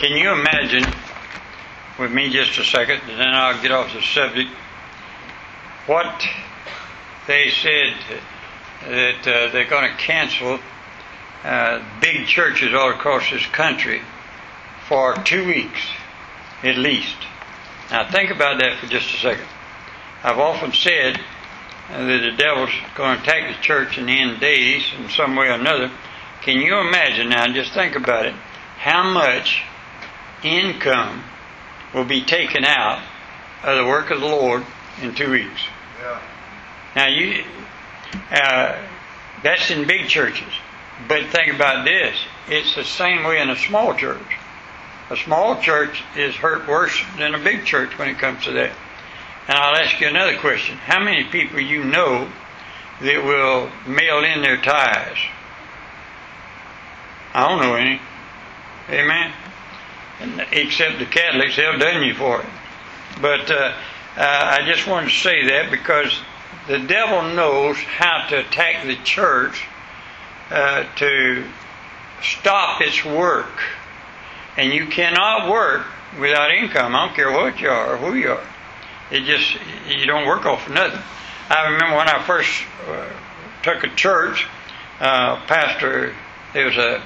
Can you imagine with me just a second, and then I'll get off the subject, what they said that uh, they're going to cancel uh, big churches all across this country for two weeks at least. Now think about that for just a second. I've often said that the devil's going to attack the church in the end days in some way or another. Can you imagine now, just think about it, how much income will be taken out of the work of the Lord in two weeks? Yeah. Now you, uh, that's in big churches. But think about this. It's the same way in a small church. A small church is hurt worse than a big church when it comes to that. And I'll ask you another question. How many people you know that will mail in their tithes? I don't know any. Amen. Except the Catholics, they'll dun you for it. But uh, I just wanted to say that because the devil knows how to attack the church uh, to stop its work. And you cannot work without income. I don't care what you are or who you are. It just, you don't work off of nothing. I remember when I first uh, took a church, uh, pastor, there was a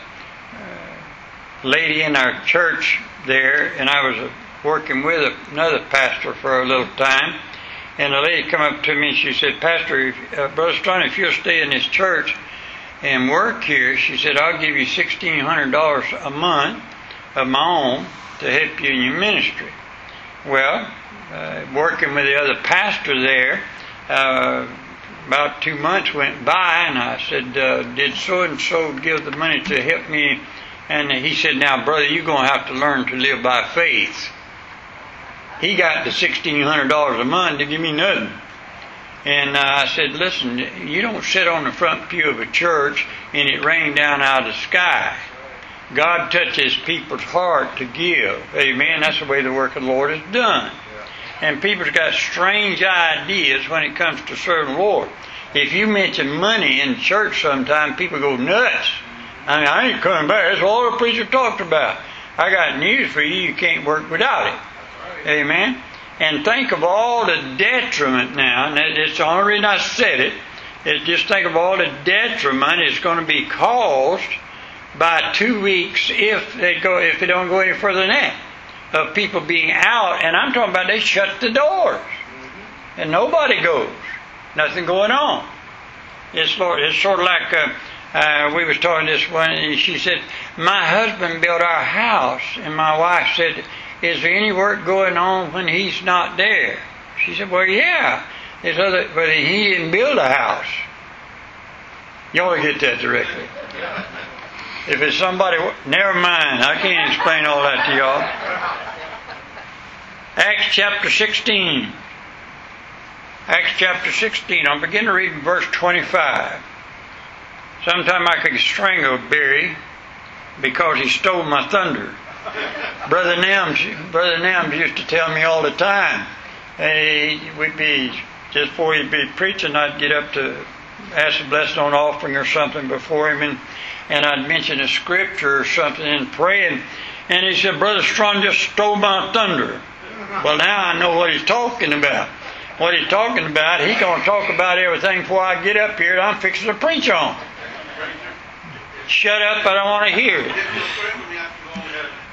lady in our church there, and I was working with another pastor for a little time. And the lady come up to me and she said, Pastor, if, uh, Brother Stone, if you'll stay in this church and work here, she said, I'll give you $1,600 a month of my own to help you in your ministry. Well, uh, working with the other pastor there, uh, about two months went by, and I said, uh, "Did so and so give the money to help me?" And he said, "Now, brother, you're going to have to learn to live by faith." He got the sixteen hundred dollars a month to give me nothing. And uh, I said, listen, you don't sit on the front pew of a church and it rain down out of the sky. God touches people's heart to give. Amen. That's the way the work of the Lord is done. And people's got strange ideas when it comes to serving the Lord. If you mention money in church sometime, people go nuts. I mean, I ain't coming back. That's all the preacher talked about. I got news for you. You can't work without it. Amen. And think of all the detriment now, and it's the only reason I said it, is just think of all the detriment it's going to be caused by two weeks if they go if they don't go any further than that of people being out and I'm talking about they shut the doors and nobody goes nothing going on it's, it's sort of like uh, uh, we was talking this one and she said my husband built our house and my wife said is there any work going on when he's not there she said well yeah there's other but he didn't build a house you ought to get that directly if it's somebody, never mind. I can't explain all that to y'all. Acts chapter 16. Acts chapter 16. I'm beginning to read verse 25. Sometime I could strangle Barry because he stole my thunder. Brother Nams, Brother Nams used to tell me all the time. Hey, we'd be just before he'd be preaching, I'd get up to ask a blessing on offering or something before him, and and I'd mention a scripture or something and pray, and, and he said, Brother Strong just stole my thunder. Well, now I know what he's talking about. What he's talking about, he's going to talk about everything before I get up here I'm fixing to preach on. Shut up, I don't want to hear it.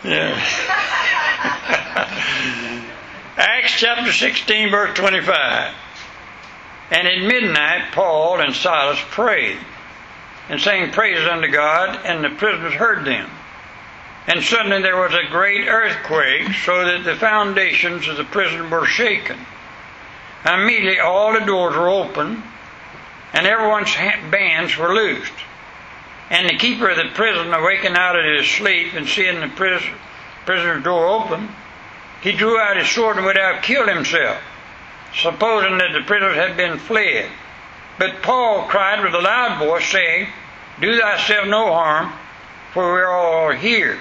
Yeah. Acts chapter 16, verse 25. And at midnight, Paul and Silas prayed and sang praises unto God, and the prisoners heard them. And suddenly there was a great earthquake, so that the foundations of the prison were shaken. And immediately all the doors were open, and everyone's bands were loosed. And the keeper of the prison, awaking out of his sleep and seeing the prison, prisoner's door open, he drew out his sword and would have killed himself, supposing that the prisoners had been fled. But Paul cried with a loud voice, saying, Do thyself no harm, for we are all here.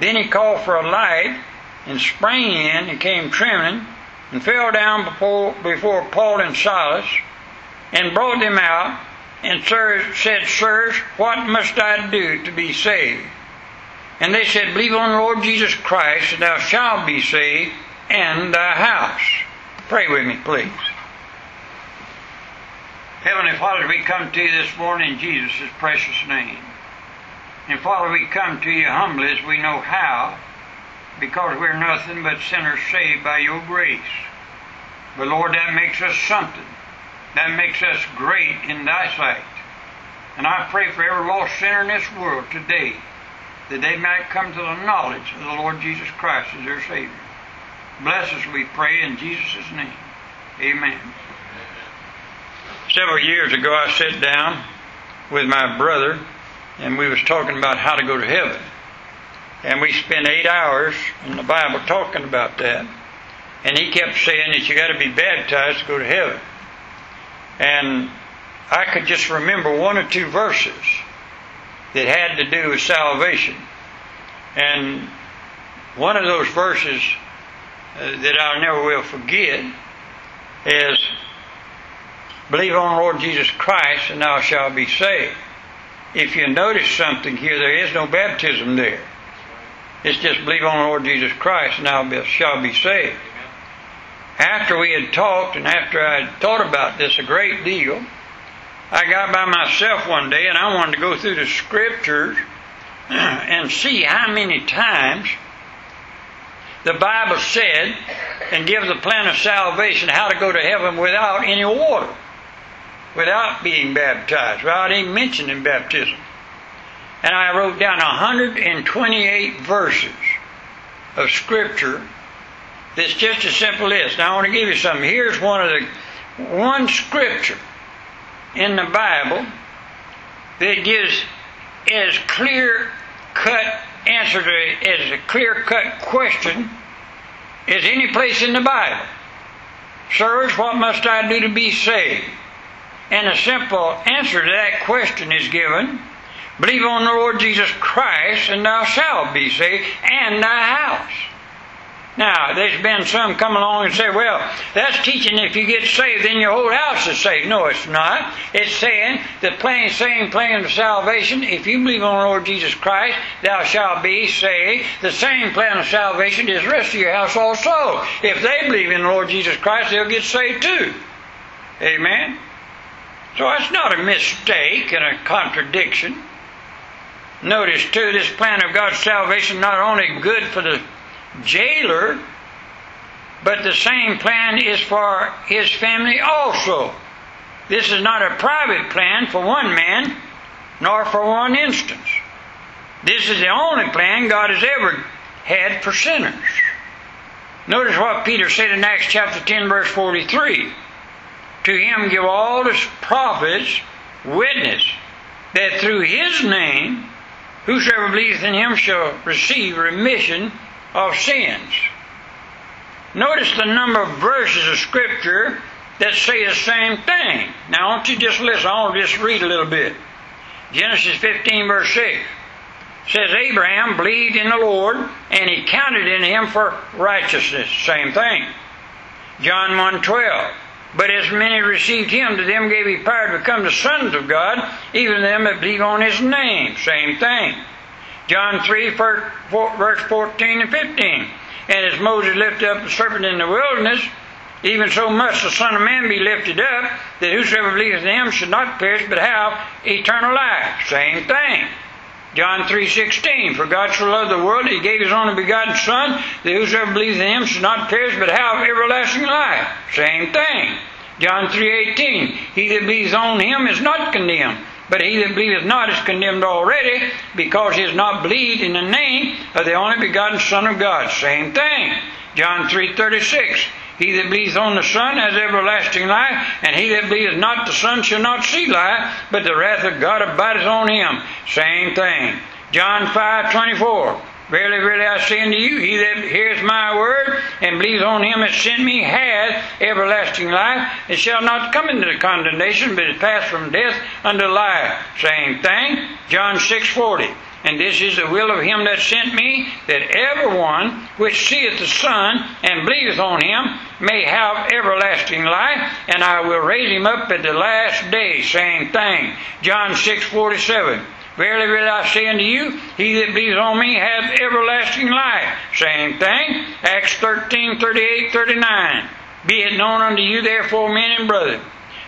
Then he called for a light and sprang in and came trembling and fell down before, before Paul and Silas and brought them out and sir, said, Sirs, what must I do to be saved? And they said, Believe on the Lord Jesus Christ, and thou shalt be saved, and thy house. Pray with me, please. Heavenly Father, we come to you this morning in Jesus' precious name. And Father, we come to you humbly as we know how, because we're nothing but sinners saved by your grace. But Lord, that makes us something. That makes us great in thy sight. And I pray for every lost sinner in this world today that they might come to the knowledge of the Lord Jesus Christ as their Savior. Bless us, we pray, in Jesus' name. Amen. Several years ago, I sat down with my brother, and we was talking about how to go to heaven. And we spent eight hours in the Bible talking about that. And he kept saying that you got to be baptized to go to heaven. And I could just remember one or two verses that had to do with salvation. And one of those verses uh, that I never will forget is Believe on Lord Jesus Christ and thou shalt be saved. If you notice something here, there is no baptism there. It's just believe on Lord Jesus Christ and thou shalt be saved. After we had talked and after I had thought about this a great deal, I got by myself one day and I wanted to go through the scriptures and see how many times the Bible said and give the plan of salvation how to go to heaven without any water without being baptized, without even mentioning baptism. And I wrote down 128 verses of Scripture that's just as simple as. Now I want to give you something. Here's one of the one Scripture in the Bible that gives as clear cut answer to as a clear cut question as any place in the Bible. Sirs, what must I do to be saved? And a simple answer to that question is given Believe on the Lord Jesus Christ, and thou shalt be saved, and thy house. Now, there's been some come along and say, well, that's teaching if you get saved, then your whole house is saved. No, it's not. It's saying the plain, same plan of salvation, if you believe on the Lord Jesus Christ, thou shalt be saved. The same plan of salvation is the rest of your house also. If they believe in the Lord Jesus Christ, they'll get saved too. Amen? So that's not a mistake and a contradiction. Notice, too, this plan of God's salvation not only good for the jailer, but the same plan is for his family also. This is not a private plan for one man, nor for one instance. This is the only plan God has ever had for sinners. Notice what Peter said in Acts chapter 10, verse 43 to him give all the prophets witness that through his name whosoever believeth in him shall receive remission of sins. Notice the number of verses of Scripture that say the same thing. Now, I want you just listen. I'll just read a little bit. Genesis 15, verse 6 says, Abraham believed in the Lord, and he counted in him for righteousness. Same thing. John 1 12. But as many received him, to them gave he power to become the sons of God, even them that believe on his name. Same thing. John 3, verse 14 and 15. And as Moses lifted up the serpent in the wilderness, even so must the Son of Man be lifted up, that whosoever believeth in him should not perish, but have eternal life. Same thing. John 3.16, For God so loved the world, He gave His only begotten Son, that whosoever believes in Him should not perish, but have everlasting life. Same thing. John 3.18, He that believes on Him is not condemned, but he that believeth not is condemned already, because he has not believed in the name of the only begotten Son of God. Same thing. John 3.36, he that believeth on the Son has everlasting life, and he that believeth not the Son shall not see life, but the wrath of God abideth on him. Same thing. John 5 24. Verily, verily, I say unto you, he that hears my word and believes on him that sent me hath everlasting life, and shall not come into condemnation, but is passed from death unto life. Same thing. John six forty. And this is the will of him that sent me, that everyone which seeth the Son and believeth on him may have everlasting life, and I will raise him up at the last day. Same thing. John six forty seven. Verily, verily, I say unto you, he that believes on me hath everlasting life. Same thing. Acts 13, 38, 39. Be it known unto you, therefore, men and brethren,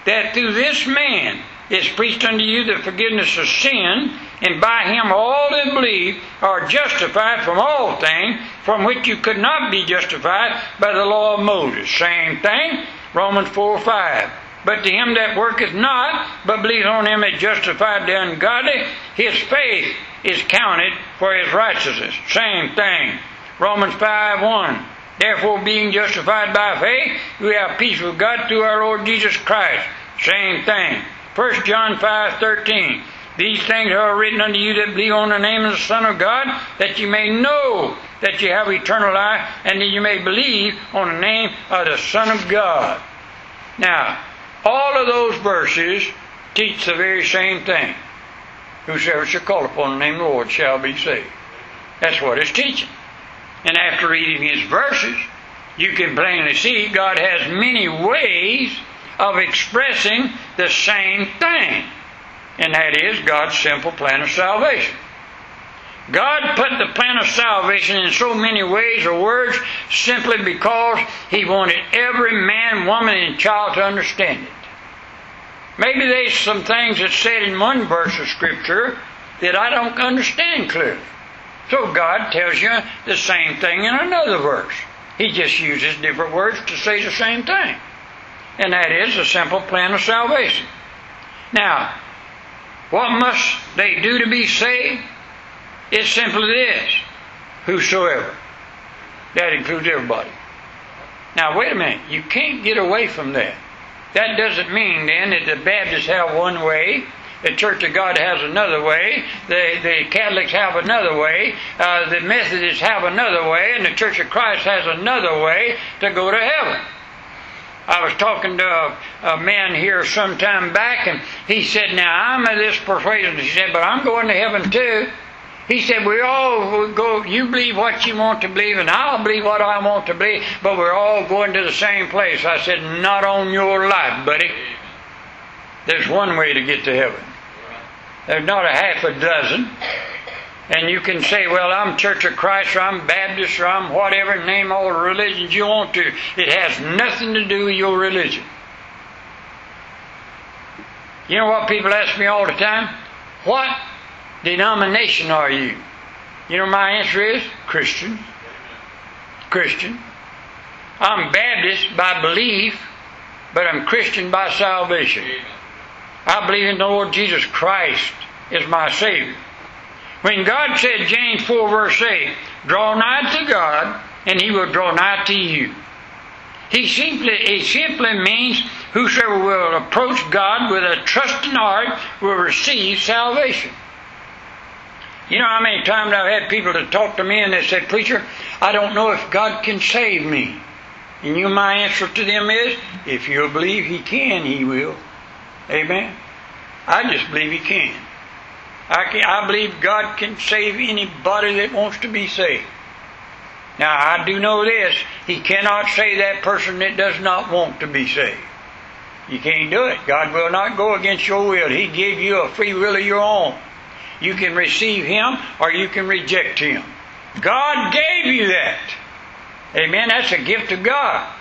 that through this man is preached unto you the forgiveness of sin, and by him all that believe are justified from all things from which you could not be justified by the law of Moses. Same thing, Romans 4 5. But to him that worketh not, but believes on him that justified the ungodly, his faith is counted for his righteousness. Same thing. Romans 5 1. Therefore, being justified by faith, we have peace with God through our Lord Jesus Christ. Same thing. 1 John 5 13. These things are written unto you that believe on the name of the Son of God, that you may know that you have eternal life, and that you may believe on the name of the Son of God. Now, all of those verses teach the very same thing. Whosoever shall call upon the name of the Lord shall be saved. That's what it's teaching. And after reading his verses, you can plainly see God has many ways of expressing the same thing. And that is God's simple plan of salvation. God put the plan of salvation in so many ways or words simply because He wanted every man, woman, and child to understand it. Maybe there's some things that's said in one verse of Scripture that I don't understand clearly. So God tells you the same thing in another verse. He just uses different words to say the same thing. And that is the simple plan of salvation. Now, what must they do to be saved? It's simply this whosoever. That includes everybody. Now, wait a minute. You can't get away from that. That doesn't mean then that the Baptists have one way, the Church of God has another way, the, the Catholics have another way, uh, the Methodists have another way, and the Church of Christ has another way to go to heaven. I was talking to a, a, man here some time back, and he said, Now I'm of this persuasion. He said, But I'm going to heaven too. He said, We all go, you believe what you want to believe, and I'll believe what I want to believe, but we're all going to the same place. I said, Not on your life, buddy. There's one way to get to heaven. There's not a half a dozen. And you can say, well, I'm Church of Christ, or I'm Baptist, or I'm whatever, name all the religions you want to. It has nothing to do with your religion. You know what people ask me all the time? What denomination are you? You know my answer is Christian. Christian. I'm Baptist by belief, but I'm Christian by salvation. I believe in the Lord Jesus Christ as my Savior. When God said, James 4 verse 8, draw nigh to God, and he will draw nigh to you. He simply, it simply means whosoever will approach God with a trusting heart will receive salvation. You know how many times I've had people to talk to me and they said, Preacher, I don't know if God can save me. And you my answer to them is, if you'll believe He can, He will. Amen. I just believe He can. I, can, I believe God can save anybody that wants to be saved. Now, I do know this. He cannot save that person that does not want to be saved. You can't do it. God will not go against your will. He gave you a free will of your own. You can receive Him or you can reject Him. God gave you that. Amen. That's a gift of God.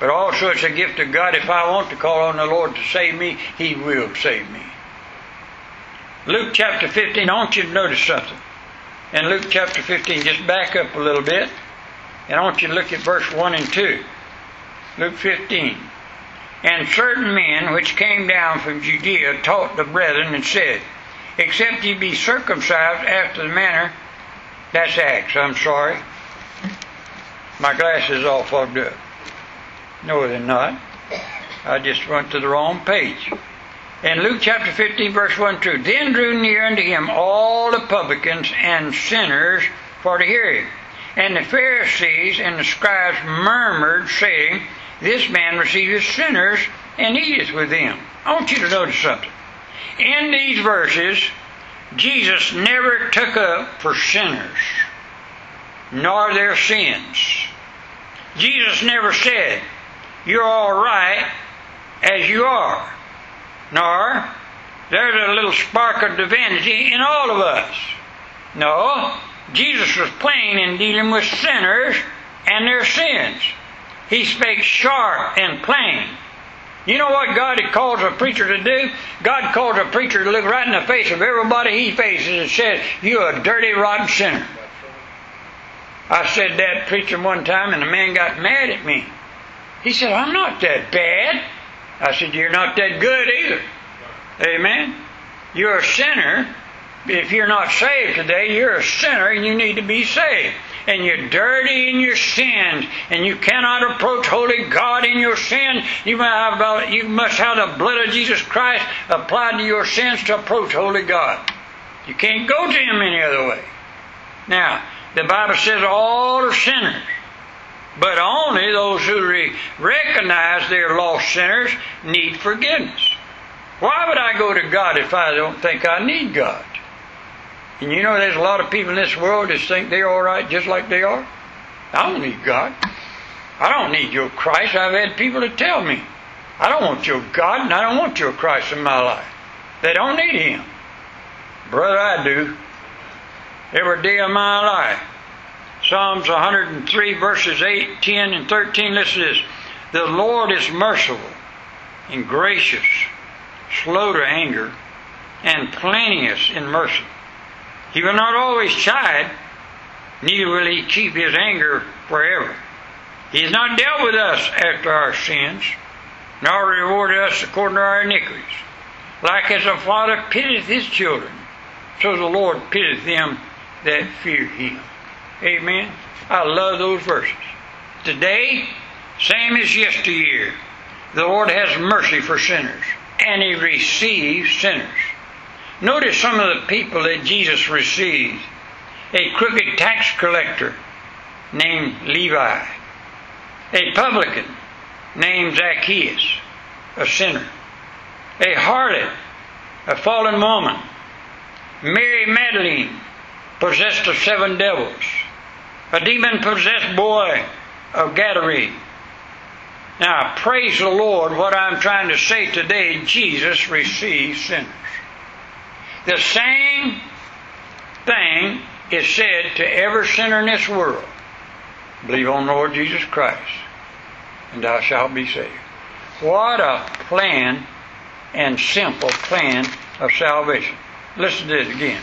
But also it's a gift of God. If I want to call on the Lord to save me, He will save me. Luke chapter 15, I want you to notice something. In Luke chapter 15, just back up a little bit, and I want you to look at verse 1 and 2. Luke 15. And certain men which came down from Judea taught the brethren and said, except ye be circumcised after the manner. That's Acts, I'm sorry. My glasses all fogged up. No, they're not. I just went to the wrong page. In Luke chapter 15, verse 1 2, then drew near unto him all the publicans and sinners for to hear him. And the Pharisees and the scribes murmured, saying, This man receiveth sinners and eateth with them. I want you to notice something. In these verses, Jesus never took up for sinners, nor their sins. Jesus never said, You're all right as you are, nor there's a little spark of divinity in all of us. No, Jesus was plain in dealing with sinners and their sins. He spake sharp and plain. You know what God calls a preacher to do? God calls a preacher to look right in the face of everybody he faces and says, You're a dirty, rotten sinner. I said that preaching one time, and the man got mad at me. He said, I'm not that bad. I said, You're not that good either. Amen. You're a sinner. If you're not saved today, you're a sinner and you need to be saved. And you're dirty in your sins, and you cannot approach holy God in your sin. You must have, you must have the blood of Jesus Christ applied to your sins to approach holy God. You can't go to Him any other way. Now, the Bible says all are sinners. But only those who re- recognize they're lost sinners need forgiveness. Why would I go to God if I don't think I need God? And you know, there's a lot of people in this world that think they're all right just like they are. I don't need God. I don't need your Christ. I've had people to tell me, I don't want your God and I don't want your Christ in my life. They don't need Him. Brother, I do. Every day of my life. Psalms 103, verses 8, 10, and 13. Listen to this. The Lord is merciful and gracious, slow to anger, and plenteous in mercy. He will not always chide, neither will he keep his anger forever. He has not dealt with us after our sins, nor rewarded us according to our iniquities. Like as a father pitieth his children, so the Lord pitieth them that fear him. Amen. I love those verses. Today, same as yesteryear, the Lord has mercy for sinners, and he receives sinners. Notice some of the people that Jesus received. A crooked tax collector named Levi. A publican named Zacchaeus, a sinner. A harlot, a fallen woman. Mary Magdalene, possessed of seven devils. A demon possessed boy of Gadarene. Now, praise the Lord, what I'm trying to say today Jesus receives sinners. The same thing is said to every sinner in this world believe on the Lord Jesus Christ, and thou shalt be saved. What a plan and simple plan of salvation. Listen to this again.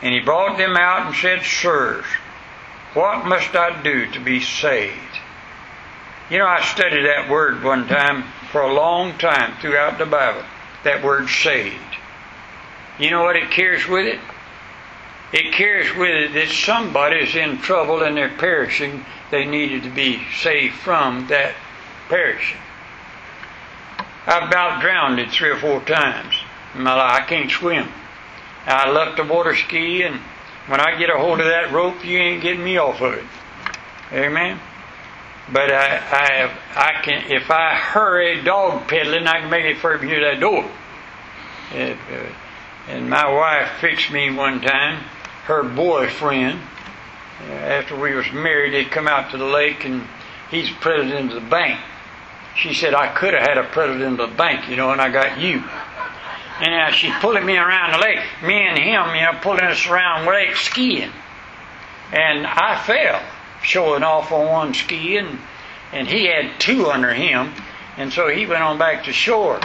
And he brought them out and said, Sirs, what must I do to be saved? You know, I studied that word one time for a long time throughout the Bible. That word saved. You know what it carries with it? It carries with it that somebody's in trouble and they're perishing. They needed to be saved from that perishing. I about drowned it three or four times in my life. I can't swim. I left the water ski, and when I get a hold of that rope, you ain't getting me off of it. Amen. But I, I, I can. If I hurry dog pedaling, I can make it further near that door. If, uh, and my wife fixed me one time, her boyfriend, after we was married, he'd come out to the lake and he's president of the bank. She said, I could have had a president of the bank, you know, and I got you. And uh, she pulling me around the lake, me and him, you know, pulling us around the lake skiing. And I fell, showing off on one ski, and, and he had two under him. And so he went on back to shore.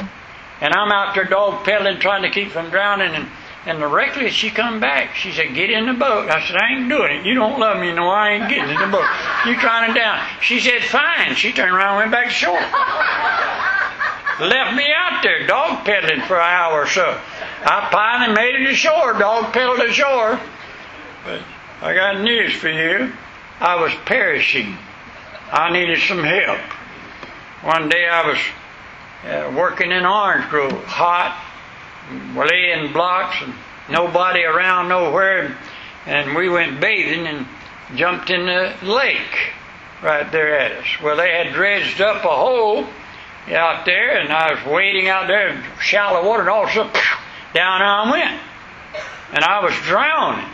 And I'm out there dog pedaling, trying to keep from drowning. And, and directly as she come back, she said, Get in the boat. I said, I ain't doing it. You don't love me, no, I ain't getting in the boat. You trying to down. She said, Fine. She turned around and went back to shore. Left me out there dog pedaling for an hour or so. I finally made it ashore, dog pedaled ashore. But I got news for you. I was perishing. I needed some help. One day I was uh, working in Orange Grove, hot, laying blocks, and nobody around nowhere. And we went bathing and jumped in the lake right there at us. Well, they had dredged up a hole out there, and I was wading out there in shallow water, and all of a sudden, down I went. And I was drowning.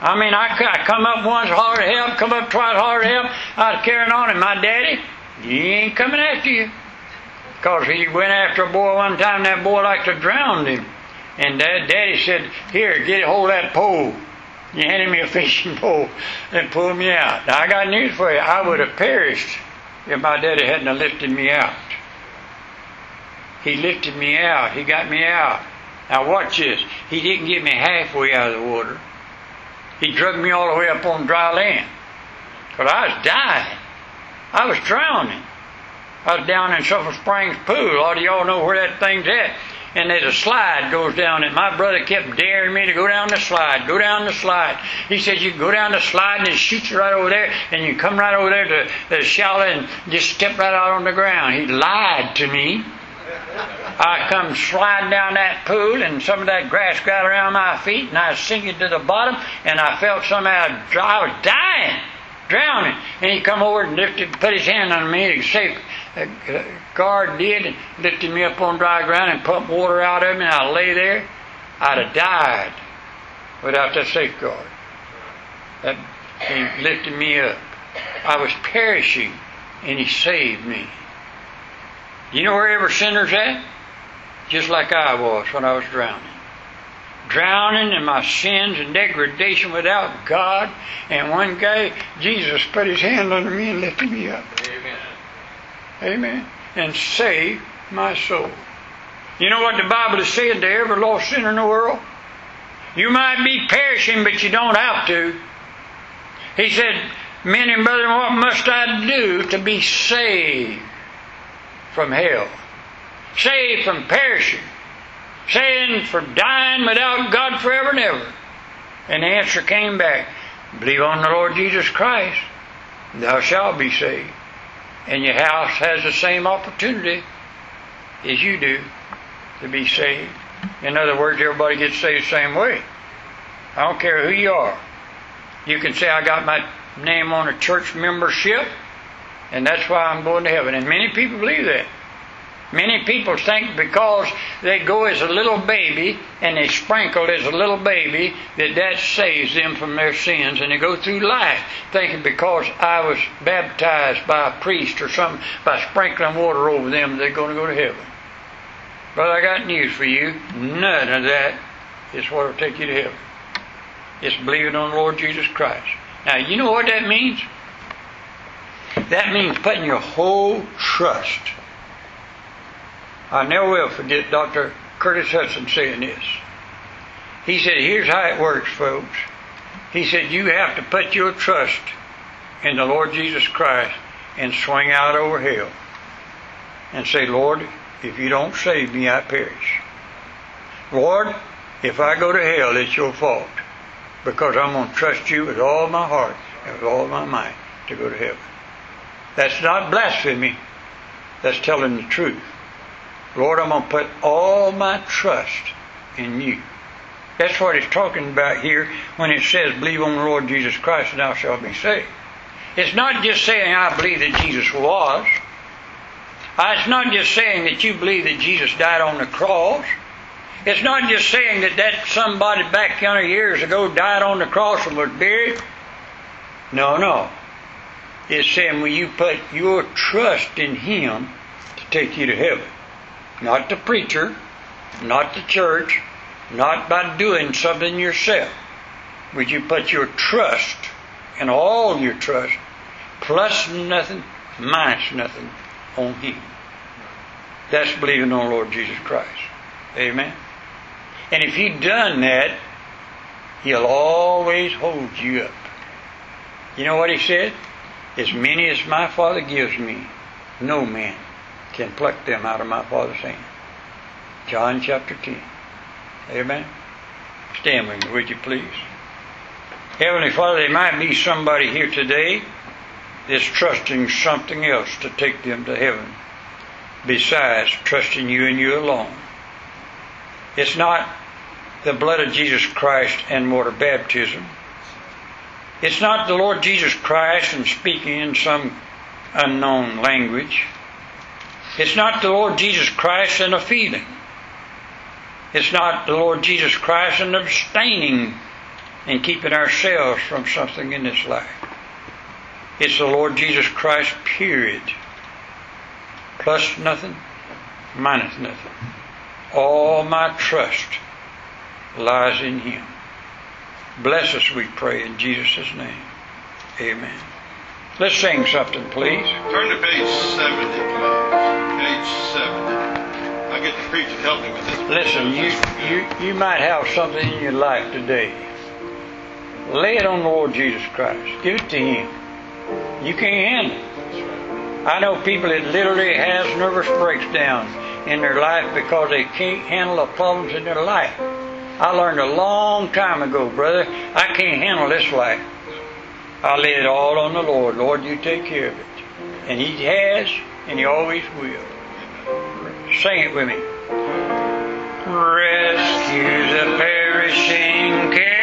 I mean, I, I come up once, hard help, come up twice, hard help. I was carrying on, and my daddy, he ain't coming after you. Because he went after a boy one time, that boy like to drown him. And Dad, Daddy said, Here, get a hold of that pole. He handed me a fishing pole and pulled me out. Now, I got news for you. I would have perished if my daddy hadn't lifted me out. He lifted me out. He got me out. Now, watch this. He didn't get me halfway out of the water. He dragged me all the way up on dry land. Because I was dying. I was drowning. I was down in Sulphur Springs Pool. A lot of y'all know where that thing's at. And there's a slide goes down and my brother kept daring me to go down the slide go down the slide. He said you go down the slide and it shoots you right over there and you come right over there to the shallow and just step right out on the ground. He lied to me. I come sliding down that pool and some of that grass got around my feet and I was sinking to the bottom and I felt somehow I was dying drowning. And he come over and lifted put his hand on me to say a guard did and lifted me up on dry ground and pumped water out of me, and I lay there, I'd have died without that safeguard. That he lifted me up. I was perishing, and he saved me. You know where every sinner's at? Just like I was when I was drowning. Drowning in my sins and degradation without God, and one day Jesus put his hand under me and lifted me up. Amen. And save my soul. You know what the Bible is saying to every lost sinner in the world? You might be perishing, but you don't have to. He said, Men and brethren, what must I do to be saved from hell? Saved from perishing. Saved from dying without God forever and ever. And the answer came back Believe on the Lord Jesus Christ, thou shalt be saved and your house has the same opportunity as you do to be saved. In other words, everybody gets saved the same way. I don't care who you are. You can say, I got my name on a church membership, and that's why I'm going to heaven. And many people believe that. Many people think because they go as a little baby and they sprinkle as a little baby that that saves them from their sins and they go through life thinking because I was baptized by a priest or something by sprinkling water over them they're going to go to heaven. But I got news for you. None of that is what will take you to heaven. It's believing on the Lord Jesus Christ. Now you know what that means? That means putting your whole trust I never will forget Dr. Curtis Hutson saying this. He said, Here's how it works, folks. He said, You have to put your trust in the Lord Jesus Christ and swing out over hell and say, Lord, if you don't save me, I perish. Lord, if I go to hell, it's your fault because I'm going to trust you with all my heart and with all my mind to go to heaven. That's not blasphemy, that's telling the truth. Lord, I'm going to put all my trust in you. That's what it's talking about here when it says, believe on the Lord Jesus Christ and thou shalt be saved. It's not just saying, I believe that Jesus was. Uh, it's not just saying that you believe that Jesus died on the cross. It's not just saying that that somebody back yonder years ago died on the cross and was buried. No, no. It's saying when you put your trust in Him to take you to heaven not the preacher, not the church, not by doing something yourself. Would you put your trust and all your trust, plus nothing, minus nothing, on Him? That's believing on Lord Jesus Christ. Amen. And if you've done that, He'll always hold you up. You know what He said? As many as my Father gives me, no man can pluck them out of my Father's hand. John chapter 10. Amen. Stand with me, would you please? Heavenly Father, there might be somebody here today that's trusting something else to take them to heaven besides trusting you and you alone. It's not the blood of Jesus Christ and water baptism. It's not the Lord Jesus Christ and speaking in some unknown language. It's not the Lord Jesus Christ and a feeling. It's not the Lord Jesus Christ and abstaining and keeping ourselves from something in this life. It's the Lord Jesus Christ, period. Plus nothing, minus nothing. All my trust lies in Him. Bless us, we pray, in Jesus' name. Amen. Let's sing something, please. Turn to page 70, please. Page 70. I get the preacher to help me with this. Listen, you, you, you might have something in your life today. Lay it on the Lord Jesus Christ. Give it to Him. You can't handle it. I know people that literally has nervous breakdowns in their life because they can't handle the problems in their life. I learned a long time ago, brother, I can't handle this life. I lay it all on the Lord. Lord, you take care of it. And He has, and He always will. Sing it with me. Rescue the perishing, care